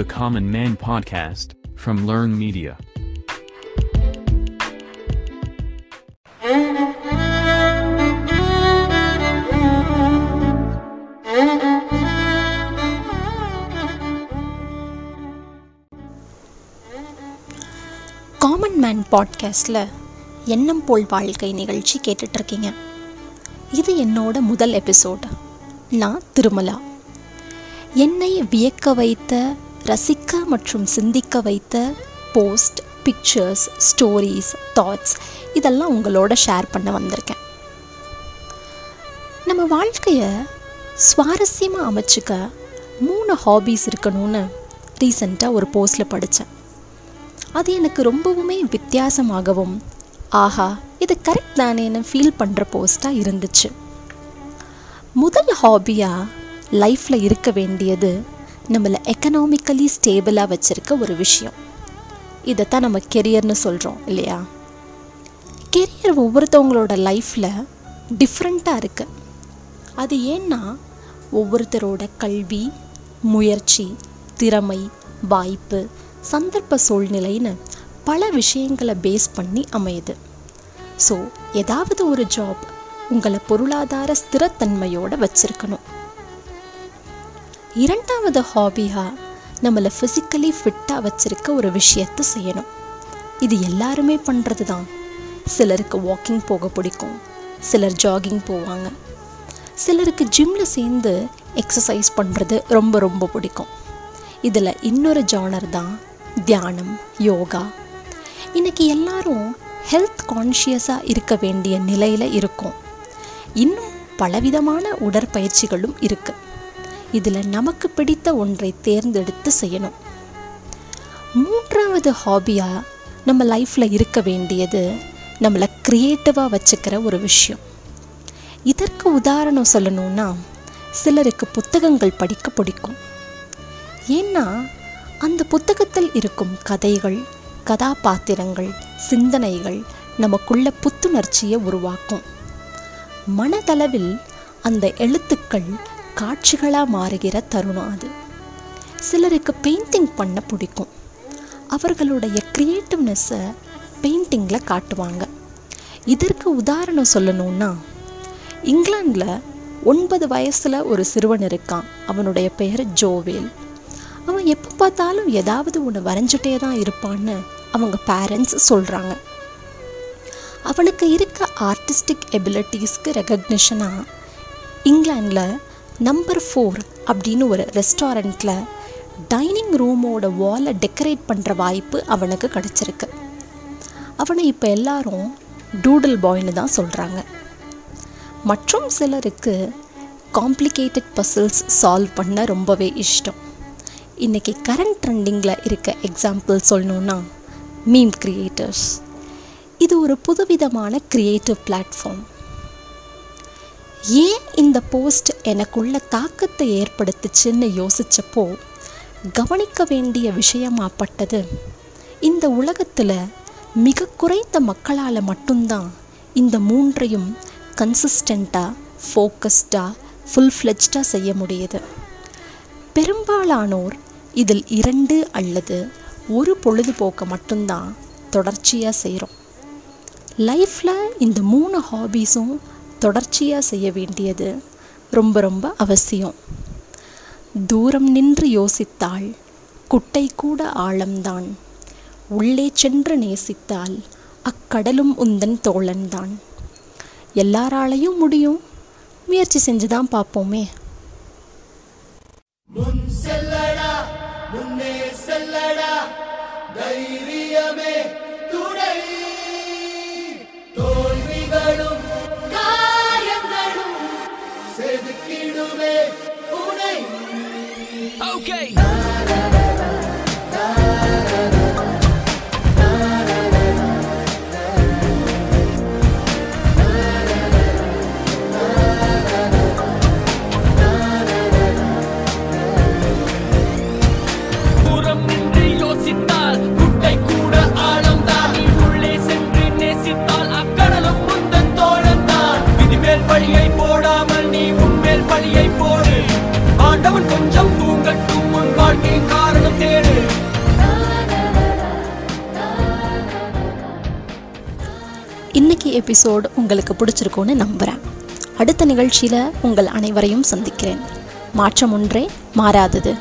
the Common Man podcast from Learn Media. Common man பாட்காஸ்டில் எண்ணம் போல் வாழ்க்கை நிகழ்ச்சி கேட்டுட்ருக்கீங்க இது என்னோட முதல் எபிசோட் நான் திருமலா. என்னை வியக்க வைத்த ரசிக்க மற்றும் சிந்திக்க வைத்த போஸ்ட் பிக்சர்ஸ் ஸ்டோரிஸ் தாட்ஸ் இதெல்லாம் உங்களோட ஷேர் பண்ண வந்திருக்கேன். நம்ம வாழ்க்கையை சுவாரஸ்யமாக அமைச்சுக்க மூணு ஹாபீஸ் இருக்கணும்னு ரீசண்டாக ஒரு போஸ்டில் படித்தேன் அது எனக்கு ரொம்பவுமே வித்தியாசமாகவும் ஆஹா இது கரெக்ட் தானேன்னு ஃபீல் பண்ணுற போஸ்ட்டாக இருந்துச்சு. முதல் ஹாபியாக லைஃப்பில் இருக்க வேண்டியது நம்மளை எக்கனாமிக்கலி ஸ்டேபிளாக வச்சுருக்க ஒரு விஷயம். இதைத்தான் நம்ம கெரியர்னு சொல்கிறோம் இல்லையா? கெரியர் ஒவ்வொருத்தவங்களோட லைஃப்பில் டிஃப்ரெண்ட்டாக இருக்குது அது ஏன்னா ஒவ்வொருத்தரோட கல்வி முயற்சி திறமை வாய்ப்பு சந்தர்ப்ப சூழ்நிலைன்னு பல விஷயங்களை பேஸ் பண்ணி அமையுது. ஸோ ஏதாவது ஒரு ஜாப் உங்களை பொருளாதார ஸ்திரத்தன்மையோடு வச்சுருக்கணும். இரண்டாவது ஹாபியாக நம்மளை ஃபிசிக்கலி ஃபிட்டாக வச்சிருக்க ஒரு விஷயத்தை செய்யணும். இது எல்லாருமே பண்ணுறது தான் சிலருக்கு வாக்கிங் போக பிடிக்கும். சிலர் ஜாகிங் போவாங்க. சிலருக்கு ஜிம்மில் சேர்ந்து எக்ஸசைஸ் பண்ணுறது ரொம்ப ரொம்ப பிடிக்கும். இதில் இன்னொரு ஜானர் தான் தியானம் யோகா. இன்னைக்கு எல்லாரும் ஹெல்த் கான்ஷியஸாக இருக்க வேண்டிய நிலையில் இருக்கும். இன்னும் பலவிதமான உடற்பயிற்சிகளும் இருக்குது இதில் நமக்கு பிடித்த ஒன்றை தேர்ந்தெடுத்து செய்யணும். மூன்றாவது ஹாபியாக நம்ம லைஃப்பில் இருக்க வேண்டியது நம்மளை க்ரியேட்டிவாக வச்சுக்கிற ஒரு விஷயம். இதற்கு உதாரணம் சொல்லணும்னா சிலருக்கு புத்தகங்கள் படிக்க பிடிக்கும். ஏன்னா அந்த புத்தகத்தில் இருக்கும் கதைகள் கதாபாத்திரங்கள் சிந்தனைகள் நமக்குள்ள புத்துணர்ச்சியை உருவாக்கும். மனதளவில் அந்த எழுத்துக்கள் காட்சிகளாக மாறுகிற தருணம் அது. சிலருக்கு பெயிண்டிங் பண்ண பிடிக்கும். அவர்களுடைய க்ரியேட்டிவ்னஸை பெயிண்டிங்கில் காட்டுவாங்க. இதற்கு உதாரணம் சொல்லணும்னா இங்கிலாண்டில் ஒன்பது வயசில் ஒரு சிறுவன் இருக்கான். அவனுடைய பெயர் ஜோவேல். அவன் எப்போ பார்த்தாலும் ஏதாவது ஒன்று வரைஞ்சிட்டே தான் இருப்பான்னு அவங்க பேரண்ட்ஸ் சொல்கிறாங்க அவனுக்கு இருக்க ஆர்டிஸ்டிக் எபிலிட்டிஸ்க்கு ரெக்கக்னிஷனாக இங்கிலாண்டில் நம்பர் ஃபோர் அப்படின்னு ஒரு ரெஸ்டாரண்ட்டில் டைனிங் ரூமோட வாலை டெக்கரேட் பண்ணுற வாய்ப்பு அவனுக்கு கிடச்சிருக்கு. அவனை இப்போ எல்லாரும் டூடல் பாய்னு தான் சொல்கிறாங்க மற்றும் சிலருக்கு காம்ப்ளிகேட்டட் பசில்ஸ் சால்வ் பண்ண ரொம்பவே இஷ்டம். இன்றைக்கி கரண்ட் ட்ரெண்டிங்கில் இருக்க எக்ஸாம்பிள் சொல்லணுன்னா மீம் கிரியேட்டர்ஸ் இது ஒரு புதுவிதமான கிரியேட்டிவ் பிளாட்ஃபார்ம் ஏன் இந்த போஸ்ட் எனக்குள்ள தாக்கத்தை ஏற்படுத்துச்சுன்னு யோசித்தப்போ கவனிக்க வேண்டிய விஷயமாப்பட்டது. இந்த உலகத்தில் மிக குறைந்த மக்களால் மட்டும்தான் இந்த மூன்றையும் கன்சிஸ்டண்ட்டாக ஃபோக்கஸ்டாக ஃபுல் ஃப்ளெஜ்டாக செய்ய முடியுது. பெரும்பாலானோர் இதில் இரண்டு அல்லது ஒரு பொழுதுபோக்கை மட்டும்தான் தொடர்ச்சியாக செய்கிறோம் லைஃப்பில் இந்த மூணு ஹாபீஸும் தொடர்ச்சியாக செய்ய வேண்டியது ரொம்ப ரொம்ப அவசியம். தூரம் நின்று யோசித்தால் குட்டை கூட ஆழம்தான். உள்ளே சென்று நேசித்தால் அக்கடலும் உந்தன் தோழன்தான். எல்லாராலையும் முடியும். முயற்சி செஞ்சு தான் பார்ப்போமே. முன் செல்லடா முன்னே செல்லடா தைரியமே துணை Okay. கொஞ்சம் தூங்கட்டும் உன் வாழ்க்கை காரணம் தேடு. இன்னைக்கு எபிசோடு உங்களுக்கு பிடிச்சிருக்கும்னு நம்புகிறேன் அடுத்த நிகழ்ச்சியில் உங்கள் அனைவரையும் சந்திக்கிறேன். மாற்றம் ஒன்றே மாறாதது.